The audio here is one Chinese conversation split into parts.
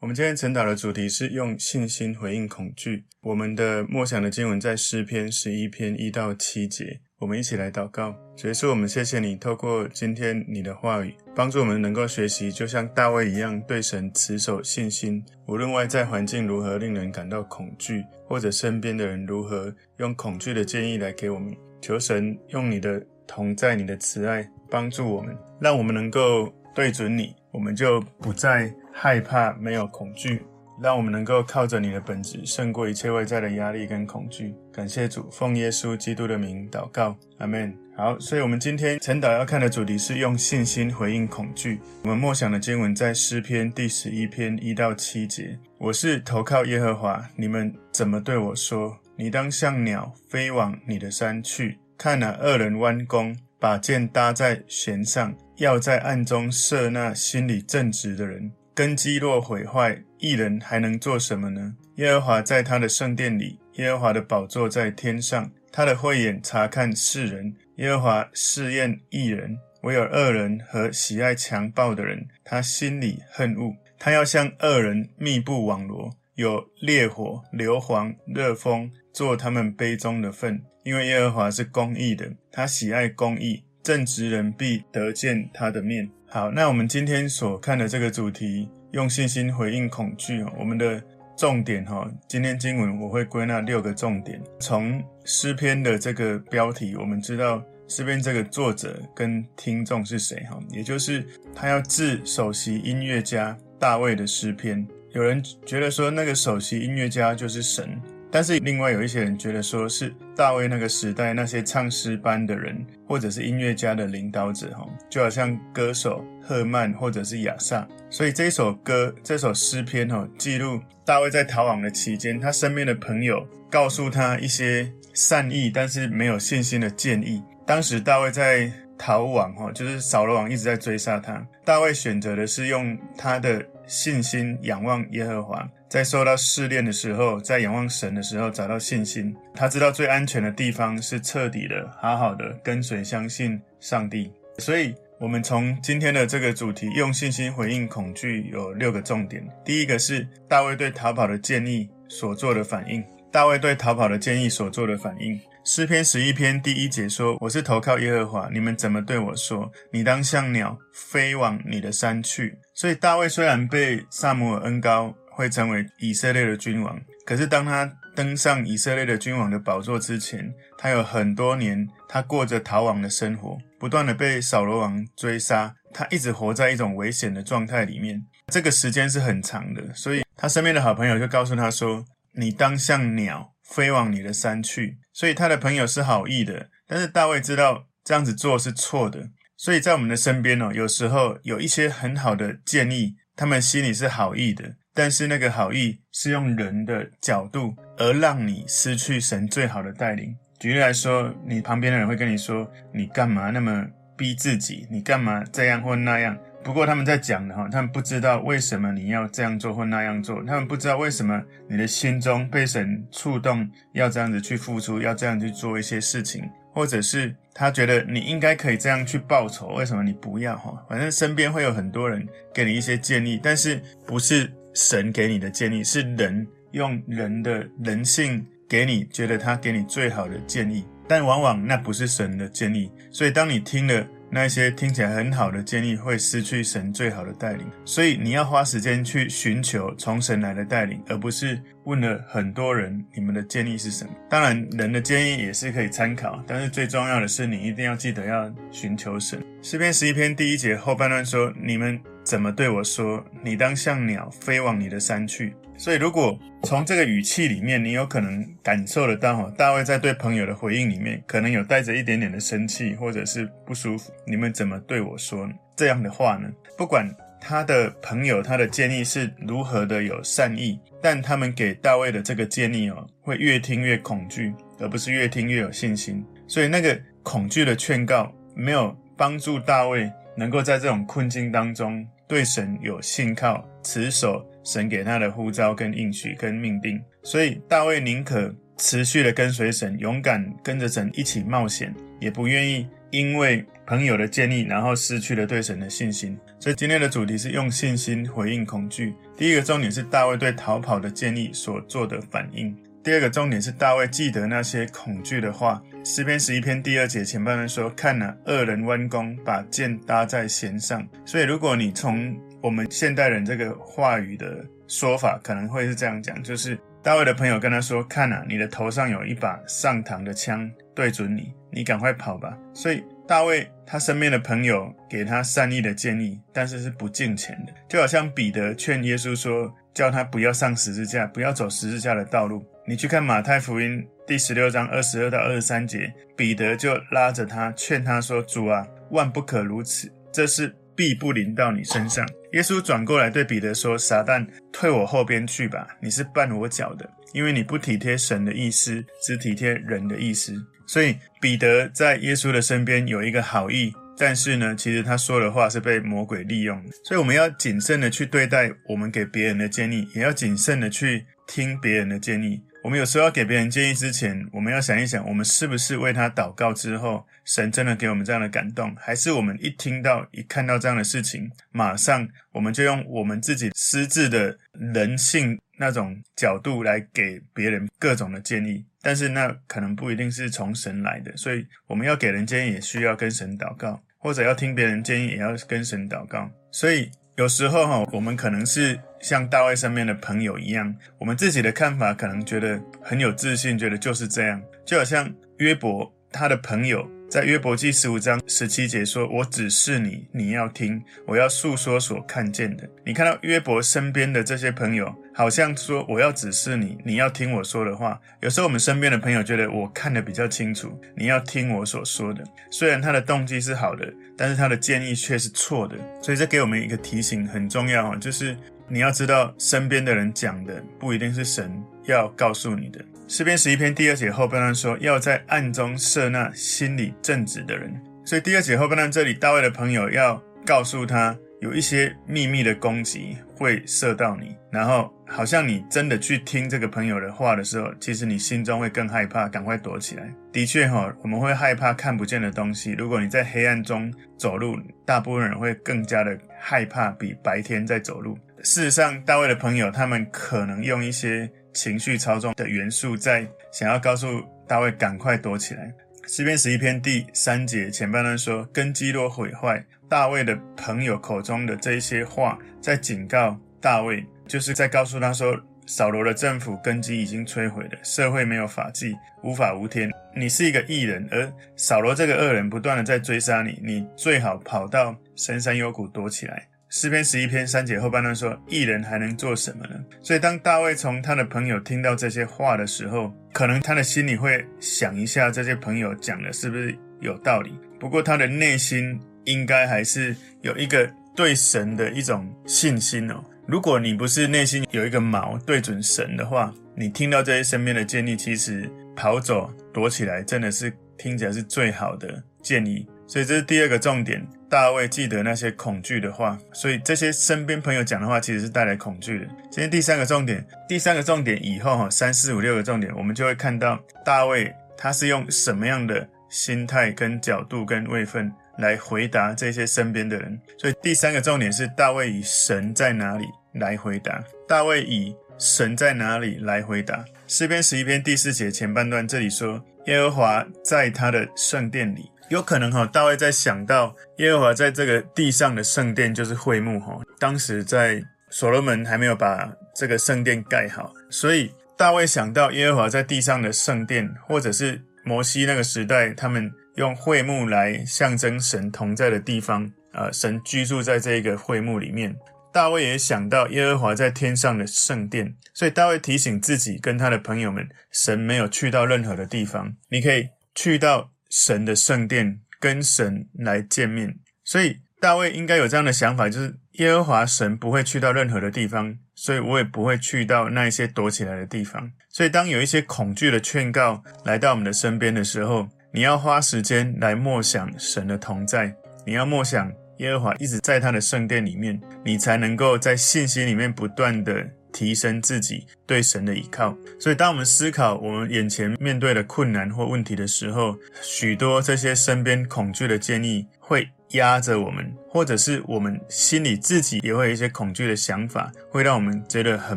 我们今天晨祷的主题是用信心回应恐惧。我们的默想的经文在诗篇十一篇一到七节。我们一起来祷告，主耶稣，我们谢谢你透过今天你的话语，帮助我们能够学习，就像大卫一样，对神持守信心。无论外在环境如何令人感到恐惧，或者身边的人如何用恐惧的建议来给我们，求神用你的同在、你的慈爱帮助我们，让我们能够对准你，我们就不再害怕，没有恐惧。让我们能够靠着你的本质胜过一切外在的压力跟恐惧。感谢主，奉耶稣基督的名祷告，阿门。好，所以我们今天晨祷要看的主题是用信心回应恐惧。我们默想的经文在诗篇第十一篇一到七节。我是投靠耶和华，你们怎么对我说？你当像鸟飞往你的山去。看哪，恶人弯弓，把箭搭在弦上，要在暗中射那心里正直的人。根基若毁坏，义人还能做什么呢？耶和华在他的圣殿里，耶和华的宝座在天上，他的慧眼察看世人。耶和华试验义人，唯有恶人和喜爱强暴的人，他心里恨恶。他要向恶人密布网罗，有烈火、硫磺、热风做他们杯中的粪。因为耶和华是公义的，他喜爱公义，正直人必得见他的面。好，那我们今天所看的这个主题，用信心回应恐惧。我们的重点哈，今天经文我会归纳六个重点。从诗篇的这个标题，我们知道诗篇这个作者跟听众是谁哈，也就是他要致首席音乐家大卫的诗篇。有人觉得说那个首席音乐家就是神。但是另外有一些人觉得说是大卫那个时代那些唱诗班的人，或者是音乐家的领导者，哈，就好像歌手赫曼或者是亚萨。所以这首歌这首诗篇，哈，记录大卫在逃亡的期间，他身边的朋友告诉他一些善意但是没有信心的建议。当时大卫在逃亡，哈，就是扫罗王一直在追杀他，大卫选择的是用他的信心仰望耶和华。在受到试炼的时候，在仰望神的时候，找到信心。他知道最安全的地方是彻底的、好好的跟随、相信上帝。所以，我们从今天的这个主题，用信心回应恐惧，有六个重点。第一个是大卫对逃跑的建议所做的反应。大卫对逃跑的建议所做的反应。诗篇十一篇第一节说：“我是投靠耶和华，你们怎么对我说？你当像鸟飞往你的山去。”所以，大卫虽然被撒母耳恩高。会成为以色列的君王。可是当他登上以色列的君王的宝座之前，他有很多年，他过着逃亡的生活，不断的被扫罗王追杀，他一直活在一种危险的状态里面。这个时间是很长的，所以他身边的好朋友就告诉他说：“你当像鸟飞往你的山去。”所以他的朋友是好意的，但是大卫知道这样子做是错的。所以在我们的身边哦，有时候有一些很好的建议，他们心里是好意的。但是那个好意是用人的角度，而让你失去神最好的带领。举例来说，你旁边的人会跟你说：“你干嘛那么逼自己？你干嘛这样或那样？”不过他们在讲的哈，他们不知道为什么你要这样做或那样做，他们不知道为什么你的心中被神触动，要这样子去付出，要这样去做一些事情，或者是他觉得你应该可以这样去报仇，为什么你不要哈？反正身边会有很多人给你一些建议，但是不是。神给你的建议是人用人的人性给你，觉得他给你最好的建议，但往往那不是神的建议。所以当你听了那些听起来很好的建议，会失去神最好的带领。所以你要花时间去寻求从神来的带领，而不是问了很多人你们的建议是什么。当然，人的建议也是可以参考，但是最重要的是你一定要记得要寻求神。诗篇十一篇第一节后半段说：“你们。”怎么对我说？你当像鸟飞往你的山去。所以，如果从这个语气里面，你有可能感受得到，哈，大卫在对朋友的回应里面，可能有带着一点点的生气，或者是不舒服。你们怎么对我说这样的话呢？不管他的朋友他的建议是如何的有善意，但他们给大卫的这个建议哦，会越听越恐惧，而不是越听越有信心。所以，那个恐惧的劝告没有帮助大卫。能够在这种困境当中对神有信靠，持守神给他的呼召跟应许跟命定，所以大卫宁可持续的跟随神，勇敢跟着神一起冒险，也不愿意因为朋友的建议，然后失去了对神的信心。所以今天的主题是用信心回应恐惧。第一个重点是大卫对逃跑的建议所做的反应。第二个重点是大卫记得那些恐惧的话。诗篇十一篇第二节前半段说：“看哪，恶人弯弓，把箭搭在弦上。”所以，如果你从我们现代人这个话语的说法，可能会是这样讲：就是大卫的朋友跟他说：“看哪，你的头上有一把上膛的枪对准你，你赶快跑吧。”所以，大卫他身边的朋友给他善意的建议，但是是不敬钱的，就好像彼得劝耶稣说：“叫他不要上十字架，不要走十字架的道路。”你去看马太福音第十六章二十二到二十三节，彼得就拉着他劝他说：“主啊，万不可如此，这事必不临到你身上。”耶稣转过来对彼得说：“撒旦，退我后边去吧，你是绊我脚的，因为你不体贴神的意思，只体贴人的意思。”所以彼得在耶稣的身边有一个好意，但是呢，其实他说的话是被魔鬼利用的。所以我们要谨慎的去对待我们给别人的建议，也要谨慎的去听别人的建议。我们有时候要给别人建议之前，我们要想一想，我们是不是为他祷告之后，神真的给我们这样的感动，还是我们一听到、一看到这样的事情，马上我们就用我们自己私自的人性那种角度来给别人各种的建议？但是那可能不一定是从神来的，所以我们要给人建议，也需要跟神祷告，或者要听别人建议，也要跟神祷告。所以有时候哈，我们可能是。像大卫身边的朋友一样，我们自己的看法可能觉得很有自信，觉得就是这样。就好像约伯他的朋友在约伯记十五章十七节说：“我只是你，你要听，我要诉说所看见的。”你看到约伯身边的这些朋友，好像说：“我要指示你，你要听我说的话。”有时候我们身边的朋友觉得我看得比较清楚，你要听我所说的。虽然他的动机是好的，但是他的建议却是错的。所以这给我们一个提醒，很重要，就是。你要知道，身边的人讲的不一定是神要告诉你的。诗篇十一篇第二节后半段说，要在暗中设那心里正直的人。所以第二节后半段这里，大卫的朋友要告诉他，有一些秘密的攻击会射到你，然后好像你真的去听这个朋友的话的时候，其实你心中会更害怕，赶快躲起来。的确哈，我们会害怕看不见的东西。如果你在黑暗中走路，大部分人会更加的害怕，比白天在走路。事实上，大卫的朋友他们可能用一些情绪操纵的元素，在想要告诉大卫赶快躲起来。诗篇十一篇第三节前半段说：“根基若毁坏。”大卫的朋友口中的这一些话，在警告大卫，就是在告诉他说：“扫罗的政府根基已经摧毁了，社会没有法纪，无法无天。你是一个义人，而扫罗这个恶人不断的在追杀你，你最好跑到深山幽谷躲起来。”诗篇十一篇三节后半段说：“义人还能做什么呢？”所以，当大卫从他的朋友听到这些话的时候，可能他的心里会想一下，这些朋友讲的是不是有道理？不过，他的内心应该还是有一个对神的一种信心哦。如果你不是内心有一个矛对准神的话，你听到这些身边的建议，其实跑走躲起来，真的是听起来是最好的建议。所以，这是第二个重点。大卫记得那些恐惧的话，所以这些身边朋友讲的话其实是带来恐惧的。今天第三个重点，第三个重点以后哈，三四五六个重点，我们就会看到大卫他是用什么样的心态、跟角度、跟位分来回答这些身边的人。所以第三个重点是大卫以神在哪里来回答。大卫以神在哪里来回答。诗篇十一篇第四节前半段这里说：耶和华在他的圣殿里。有可能哈，大卫在想到耶和华在这个地上的圣殿就是会幕哈。当时在所罗门还没有把这个圣殿盖好，所以大卫想到耶和华在地上的圣殿，或者是摩西那个时代，他们用会幕来象征神同在的地方，呃，神居住在这个会幕里面。大卫也想到耶和华在天上的圣殿，所以大卫提醒自己跟他的朋友们，神没有去到任何的地方，你可以去到。神的圣殿跟神来见面，所以大卫应该有这样的想法，就是耶和华神不会去到任何的地方，所以我也不会去到那一些躲起来的地方。所以当有一些恐惧的劝告来到我们的身边的时候，你要花时间来默想神的同在，你要默想耶和华一直在他的圣殿里面，你才能够在信心里面不断的提升自己对神的依靠。所以，当我们思考我们眼前面对的困难或问题的时候，许多这些身边恐惧的建议会压着我们，或者是我们心里自己也会有一些恐惧的想法，会让我们觉得很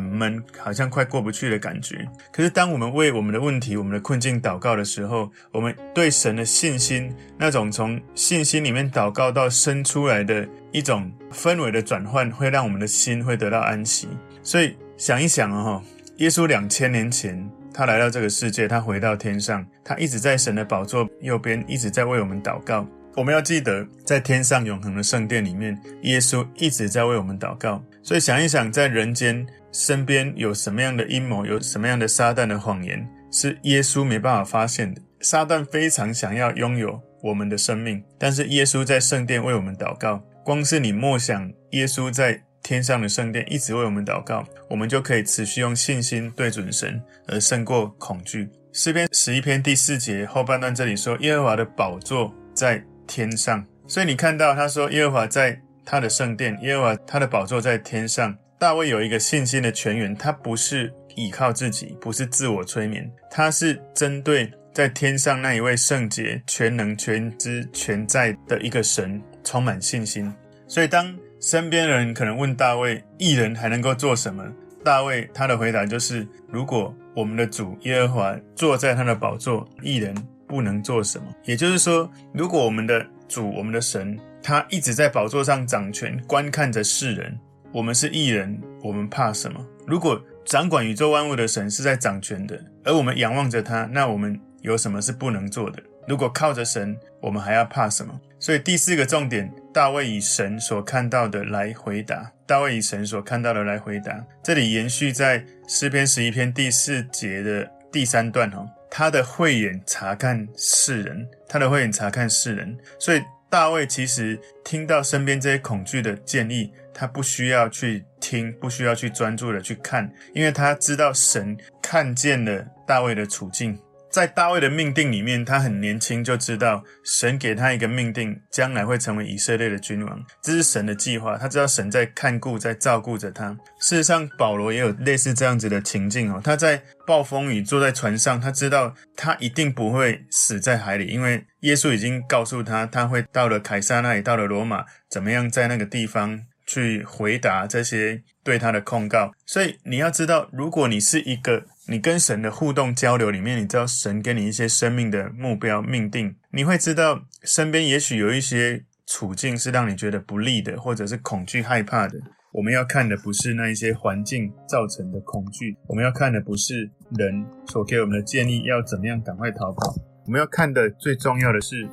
闷，好像快过不去的感觉。可是，当我们为我们的问题、我们的困境祷告的时候，我们对神的信心，那种从信心里面祷告到生出来的一种氛围的转换，会让我们的心会得到安息。所以，想一想哦，耶稣两千年前他来到这个世界，他回到天上，他一直在神的宝座右边，一直在为我们祷告。我们要记得，在天上永恒的圣殿里面，耶稣一直在为我们祷告。所以想一想，在人间身边有什么样的阴谋，有什么样的撒旦的谎言，是耶稣没办法发现的。撒旦非常想要拥有我们的生命，但是耶稣在圣殿为我们祷告。光是你默想耶稣在天上的圣殿一直为我们祷告，我们就可以持续用信心对准神，而胜过恐惧。诗篇十一篇第四节后半段这里说：“耶和华的宝座在。”天上，所以你看到他说耶和华在他的圣殿，耶和华他的宝座在天上。大卫有一个信心的泉源，他不是倚靠自己，不是自我催眠，他是针对在天上那一位圣洁、全能、全知、全在的一个神充满信心。所以当身边人可能问大卫，艺人还能够做什么？大卫他的回答就是：如果我们的主耶和华坐在他的宝座，艺人。不能做什么，也就是说，如果我们的主、我们的神，他一直在宝座上掌权，观看着世人，我们是艺人，我们怕什么？如果掌管宇宙万物的神是在掌权的，而我们仰望着他，那我们有什么是不能做的？如果靠着神，我们还要怕什么？所以第四个重点，大卫以神所看到的来回答。大卫以神所看到的来回答，这里延续在诗篇十一篇第四节的第三段哦。他的慧眼察看世人，他的慧眼察看世人，所以大卫其实听到身边这些恐惧的建议，他不需要去听，不需要去专注的去看，因为他知道神看见了大卫的处境。在大卫的命定里面，他很年轻就知道神给他一个命定，将来会成为以色列的君王，这是神的计划。他知道神在看顾，在照顾着他。事实上，保罗也有类似这样子的情境哦。他在暴风雨坐在船上，他知道他一定不会死在海里，因为耶稣已经告诉他，他会到了凯撒那里，到了罗马，怎么样在那个地方去回答这些对他的控告。所以你要知道，如果你是一个你跟神的互动交流里面，你知道神给你一些生命的目标命定，你会知道身边也许有一些处境是让你觉得不利的，或者是恐惧害怕的。我们要看的不是那一些环境造成的恐惧，我们要看的不是人所给我们的建议要怎么样赶快逃跑，我们要看的最重要的是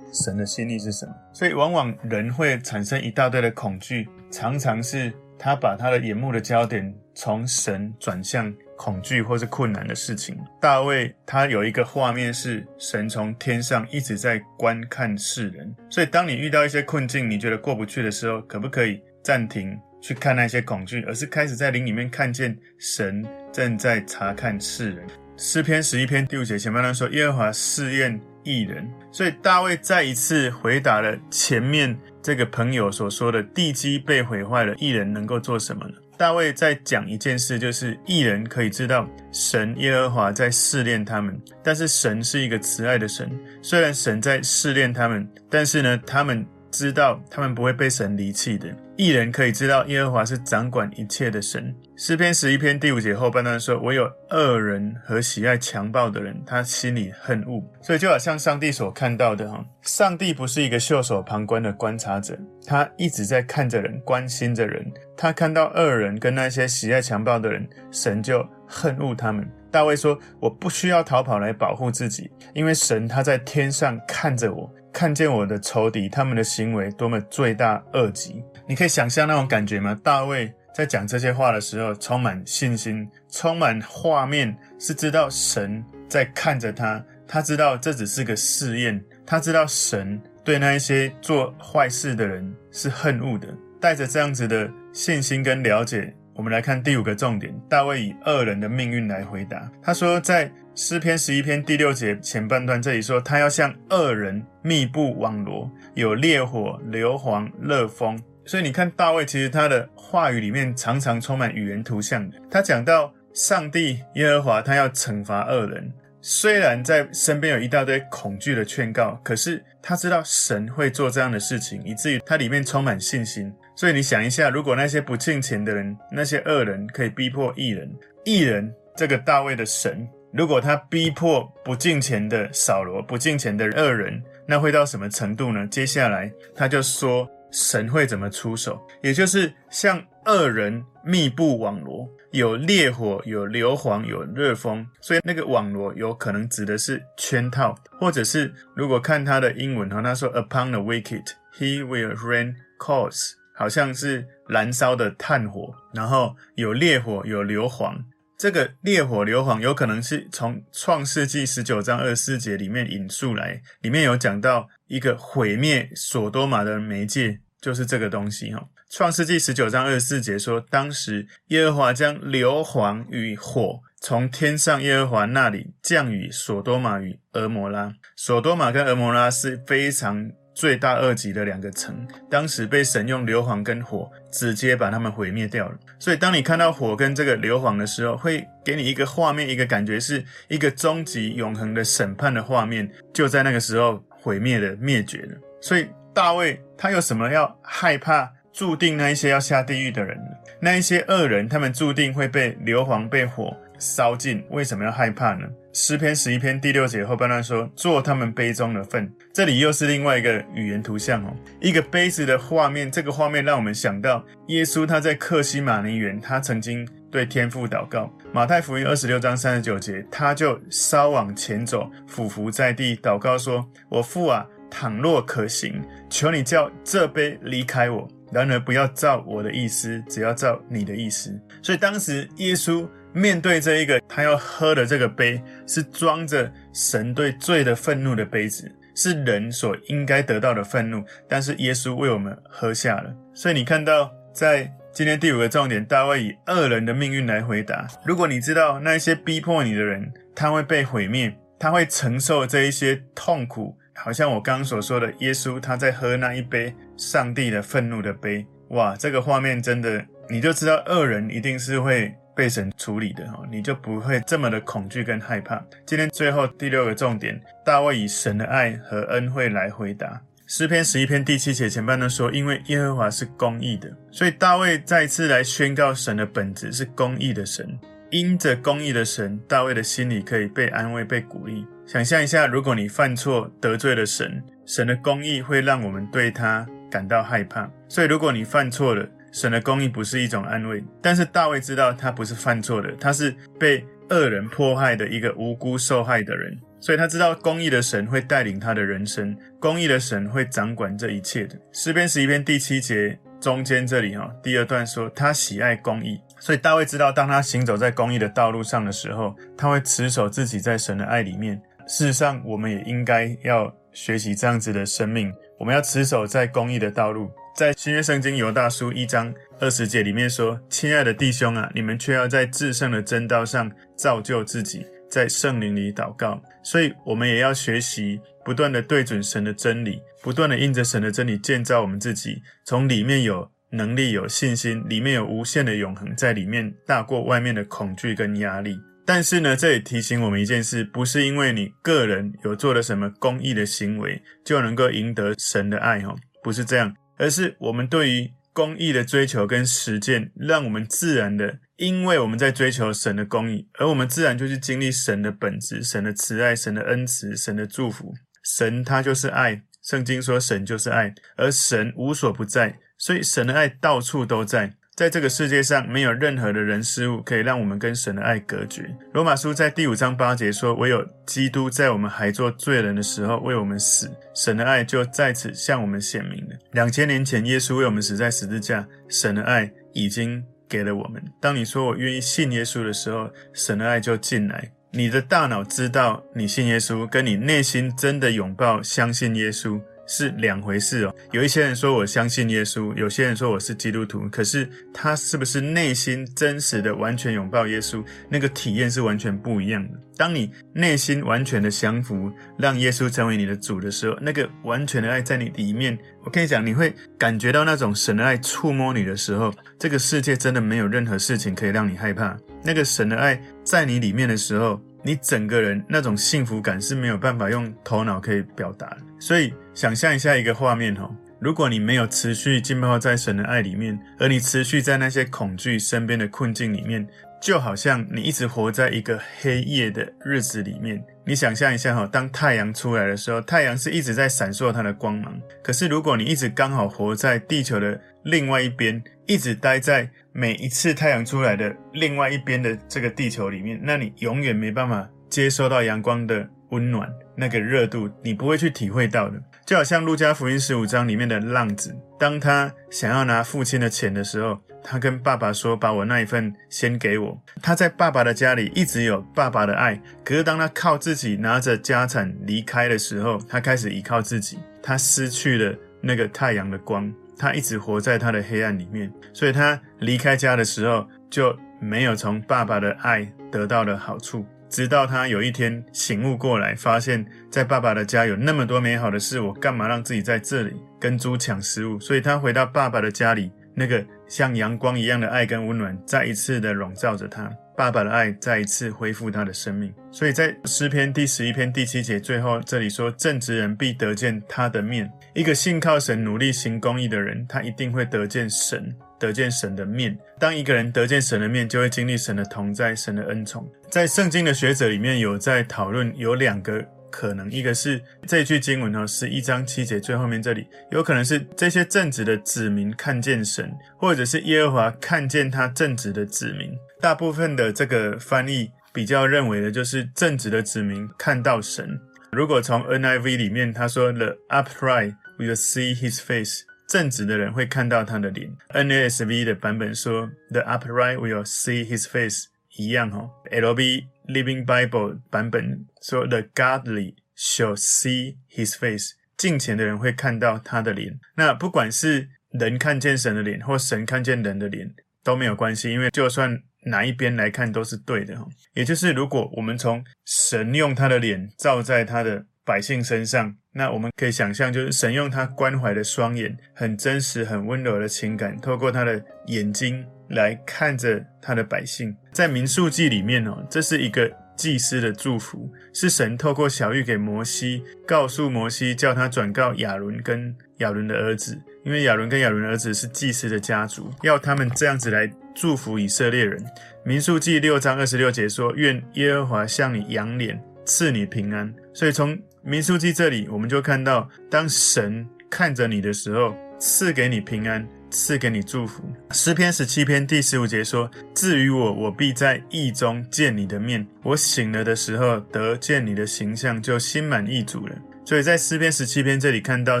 神的心意是什么。所以往往人会产生一大堆的恐惧，常常是他把他的眼目的焦点从神转向。恐惧或是困难的事情，大卫他有一个画面是神从天上一直在观看世人，所以当你遇到一些困境，你觉得过不去的时候，可不可以暂停去看那些恐惧，而是开始在灵里面看见神正在察看世人？诗篇十一篇第五节前半段说：“耶和华试验异人。”所以大卫再一次回答了前面这个朋友所说的：“地基被毁坏了，异人能够做什么呢？”大卫在讲一件事，就是义人可以知道神耶和华在试炼他们，但是神是一个慈爱的神。虽然神在试炼他们，但是呢，他们知道他们不会被神离弃的。义人可以知道耶和华是掌管一切的神。诗篇十一篇第五节后半段说：“唯有恶人和喜爱强暴的人，他心里恨恶。”所以就好像上帝所看到的哈，上帝不是一个袖手旁观的观察者，他一直在看着人，关心着人。他看到恶人跟那些喜爱强暴的人，神就恨恶他们。大卫说：“我不需要逃跑来保护自己，因为神他在天上看着我，看见我的仇敌，他们的行为多么罪大恶极。”你可以想象那种感觉吗？大卫在讲这些话的时候，充满信心，充满画面，是知道神在看着他，他知道这只是个试验，他知道神对那一些做坏事的人是恨恶的。带着这样子的信心跟了解，我们来看第五个重点：大卫以恶人的命运来回答。他说，在诗篇十一篇第六节前半段这里说，他要向恶人密布网罗，有烈火、硫磺、热风。所以你看大卫，其实他的话语里面常常充满语言图像。他讲到上帝耶和华，他要惩罚恶人。虽然在身边有一大堆恐惧的劝告，可是他知道神会做这样的事情，以至于他里面充满信心。所以你想一下，如果那些不敬虔的人，那些恶人可以逼迫义人，义人这个大卫的神，如果他逼迫不敬虔的扫罗、不敬虔的恶人，那会到什么程度呢？接下来他就说神会怎么出手，也就是像恶人密布网罗，有烈火、有硫磺、有热风，所以那个网罗有可能指的是圈套，或者是如果看他的英文哈，他说 Upon the wicked he will rain coals。好像是燃烧的炭火，然后有烈火，有硫磺。这个烈火、硫磺有可能是从创世纪十九章二十四节里面引述来，里面有讲到一个毁灭所多玛的媒介，就是这个东西哈。创世纪十九章二十四节说，当时耶和华将硫磺与火从天上耶和华那里降雨所多玛与蛾摩拉。所多玛跟蛾摩拉是非常。罪大恶极的两个城，当时被神用硫磺跟火直接把他们毁灭掉了。所以，当你看到火跟这个硫磺的时候，会给你一个画面，一个感觉，是一个终极永恒的审判的画面，就在那个时候毁灭的灭绝了。所以，大卫他有什么要害怕？注定那一些要下地狱的人，那一些恶人，他们注定会被硫磺、被火烧尽。为什么要害怕呢？诗篇十一篇第六节后半段说：“做他们杯中的粪。”这里又是另外一个语言图像哦，一个杯子的画面。这个画面让我们想到耶稣他在客西马尼园，他曾经对天父祷告。马太福音二十六章三十九节，他就稍往前走，俯伏在地祷告说：“我父啊，倘若可行，求你叫这杯离开我。然而不要照我的意思，只要照你的意思。”所以当时耶稣。面对这一个他要喝的这个杯，是装着神对罪的愤怒的杯子，是人所应该得到的愤怒，但是耶稣为我们喝下了。所以你看到，在今天第五个重点，大卫以恶人的命运来回答。如果你知道那些逼迫你的人，他会被毁灭，他会承受这一些痛苦，好像我刚刚所说的，耶稣他在喝那一杯上帝的愤怒的杯。哇，这个画面真的，你就知道恶人一定是会。被神处理的哈，你就不会这么的恐惧跟害怕。今天最后第六个重点，大卫以神的爱和恩惠来回答。诗篇十一篇第七节前半段说，因为耶和华是公义的，所以大卫再次来宣告神的本质是公义的神。因着公义的神，大卫的心里可以被安慰、被鼓励。想象一下，如果你犯错得罪了神，神的公义会让我们对他感到害怕。所以如果你犯错了，神的公义不是一种安慰，但是大卫知道他不是犯错的，他是被恶人迫害的一个无辜受害的人，所以他知道公义的神会带领他的人生，公义的神会掌管这一切的。诗篇十一篇第七节中间这里哈，第二段说他喜爱公义，所以大卫知道当他行走在公义的道路上的时候，他会持守自己在神的爱里面。事实上，我们也应该要学习这样子的生命，我们要持守在公益的道路。在新约圣经犹大书一章二十节里面说：“亲爱的弟兄啊，你们却要在至圣的真道上造就自己，在圣灵里祷告。所以，我们也要学习不断的对准神的真理，不断的印着神的真理建造我们自己，从里面有能力、有信心，里面有无限的永恒在里面，大过外面的恐惧跟压力。但是呢，这也提醒我们一件事：不是因为你个人有做了什么公益的行为，就能够赢得神的爱，哦，不是这样。”而是我们对于公益的追求跟实践，让我们自然的，因为我们在追求神的公益，而我们自然就去经历神的本质、神的慈爱、神的恩慈、神的祝福。神他就是爱，圣经说神就是爱，而神无所不在，所以神的爱到处都在。在这个世界上，没有任何的人事物可以让我们跟神的爱隔绝。罗马书在第五章八节说：“唯有基督在我们还做罪人的时候为我们死，神的爱就在此向我们显明了。两千年前，耶稣为我们死在十字架，神的爱已经给了我们。当你说我愿意信耶稣的时候，神的爱就进来。你的大脑知道你信耶稣，跟你内心真的拥抱相信耶稣。”是两回事哦。有一些人说我相信耶稣，有些人说我是基督徒，可是他是不是内心真实的完全拥抱耶稣，那个体验是完全不一样的。当你内心完全的降服，让耶稣成为你的主的时候，那个完全的爱在你里面，我跟你讲，你会感觉到那种神的爱触摸你的时候，这个世界真的没有任何事情可以让你害怕。那个神的爱在你里面的时候，你整个人那种幸福感是没有办法用头脑可以表达的。所以，想象一下一个画面哈，如果你没有持续浸泡在神的爱里面，而你持续在那些恐惧、身边的困境里面。就好像你一直活在一个黑夜的日子里面，你想象一下哈，当太阳出来的时候，太阳是一直在闪烁它的光芒。可是如果你一直刚好活在地球的另外一边，一直待在每一次太阳出来的另外一边的这个地球里面，那你永远没办法接收到阳光的温暖，那个热度，你不会去体会到的。就好像路加福音十五章里面的浪子，当他想要拿父亲的钱的时候，他跟爸爸说：“把我那一份先给我。”他在爸爸的家里一直有爸爸的爱，可是当他靠自己拿着家产离开的时候，他开始依靠自己，他失去了那个太阳的光，他一直活在他的黑暗里面，所以他离开家的时候就没有从爸爸的爱得到了好处。直到他有一天醒悟过来，发现，在爸爸的家有那么多美好的事，我干嘛让自己在这里跟猪抢食物？所以他回到爸爸的家里，那个像阳光一样的爱跟温暖，再一次的笼罩着他。爸爸的爱再一次恢复他的生命。所以在诗篇第十一篇第七节最后这里说：“正直人必得见他的面。”一个信靠神、努力行公义的人，他一定会得见神。得见神的面，当一个人得见神的面，就会经历神的同在、神的恩宠。在圣经的学者里面有在讨论，有两个可能，一个是这句经文哦，十一章七节最后面这里，有可能是这些正直的子民看见神，或者是耶和华看见他正直的子民。大部分的这个翻译比较认为的就是正直的子民看到神。如果从 NIV 里面他说 The upright will see His face。正直的人会看到他的脸。NASV 的版本说，The upright will see his face，一样哦。LB Living Bible 版本说，The godly shall see his face，敬虔的人会看到他的脸。那不管是人看见神的脸，或神看见人的脸，都没有关系，因为就算哪一边来看都是对的。哈也就是如果我们从神用他的脸照在他的百姓身上，那我们可以想象，就是神用他关怀的双眼，很真实、很温柔的情感，透过他的眼睛来看着他的百姓。在民数记里面哦，这是一个祭司的祝福，是神透过小玉给摩西，告诉摩西叫他转告亚伦跟亚伦的儿子，因为亚伦跟亚伦的儿子是祭司的家族，要他们这样子来祝福以色列人。民数记六章二十六节说：“愿耶和华向你仰脸，赐你平安。”所以从民数记这里，我们就看到，当神看着你的时候，赐给你平安，赐给你祝福。诗篇十七篇第十五节说：“至于我，我必在意中见你的面。我醒了的时候，得见你的形象，就心满意足了。”所以在诗篇十七篇这里看到，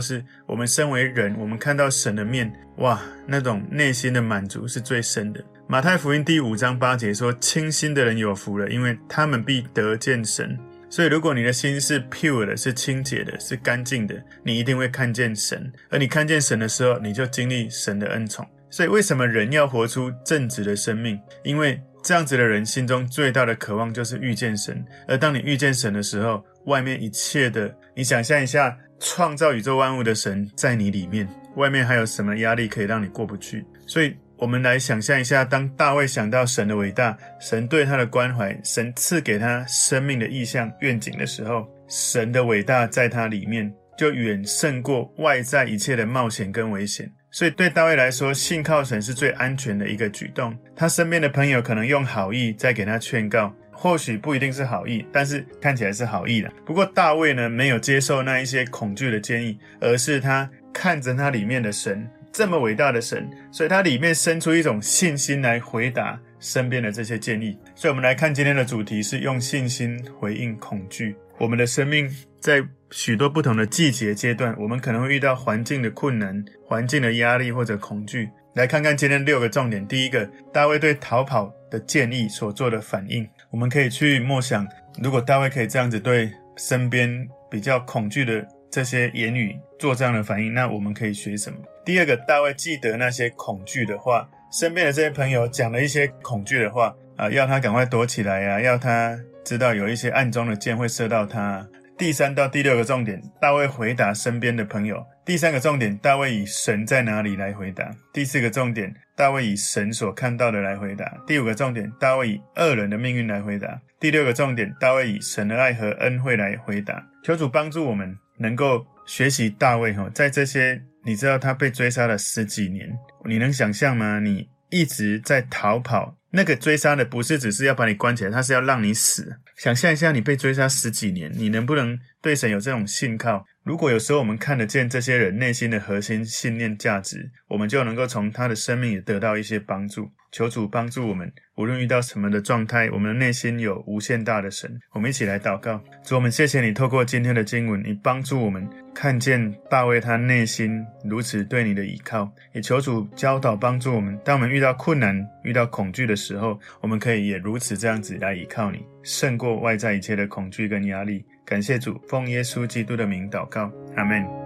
是我们身为人，我们看到神的面，哇，那种内心的满足是最深的。马太福音第五章八节说：“清心的人有福了，因为他们必得见神。”所以，如果你的心是 pure 的，是清洁的，是干净的，你一定会看见神。而你看见神的时候，你就经历神的恩宠。所以，为什么人要活出正直的生命？因为这样子的人心中最大的渴望就是遇见神。而当你遇见神的时候，外面一切的，你想象一下，创造宇宙万物的神在你里面，外面还有什么压力可以让你过不去？所以。我们来想象一下，当大卫想到神的伟大，神对他的关怀，神赐给他生命的意象愿景的时候，神的伟大在他里面就远胜过外在一切的冒险跟危险。所以对大卫来说，信靠神是最安全的一个举动。他身边的朋友可能用好意在给他劝告，或许不一定是好意，但是看起来是好意的。不过大卫呢，没有接受那一些恐惧的建议，而是他看着他里面的神。这么伟大的神，所以他里面生出一种信心来回答身边的这些建议。所以，我们来看今天的主题是用信心回应恐惧。我们的生命在许多不同的季节阶段，我们可能会遇到环境的困难、环境的压力或者恐惧。来看看今天六个重点。第一个，大卫对逃跑的建议所做的反应，我们可以去默想：如果大卫可以这样子对身边比较恐惧的。这些言语做这样的反应，那我们可以学什么？第二个，大卫记得那些恐惧的话，身边的这些朋友讲了一些恐惧的话啊，要他赶快躲起来呀、啊，要他知道有一些暗中的箭会射到他。第三到第六个重点，大卫回答身边的朋友；第三个重点，大卫以神在哪里来回答；第四个重点，大卫以神所看到的来回答；第五个重点，大卫以恶人的命运来回答；第六个重点，大卫以神的爱和恩惠来回答。求主帮助我们能够学习大卫哈，在这些你知道他被追杀了十几年，你能想象吗？你一直在逃跑。那个追杀的不是只是要把你关起来，他是要让你死。想象一下，你被追杀十几年，你能不能对神有这种信靠？如果有时候我们看得见这些人内心的核心信念价值，我们就能够从他的生命也得到一些帮助。求主帮助我们，无论遇到什么的状态，我们的内心有无限大的神。我们一起来祷告，主，我们谢谢你透过今天的经文，你帮助我们看见大卫他内心如此对你的依靠。也求主教导帮助我们，当我们遇到困难、遇到恐惧的时候，我们可以也如此这样子来依靠你，胜过外在一切的恐惧跟压力。感谢主，奉耶稣基督的名祷告，阿门。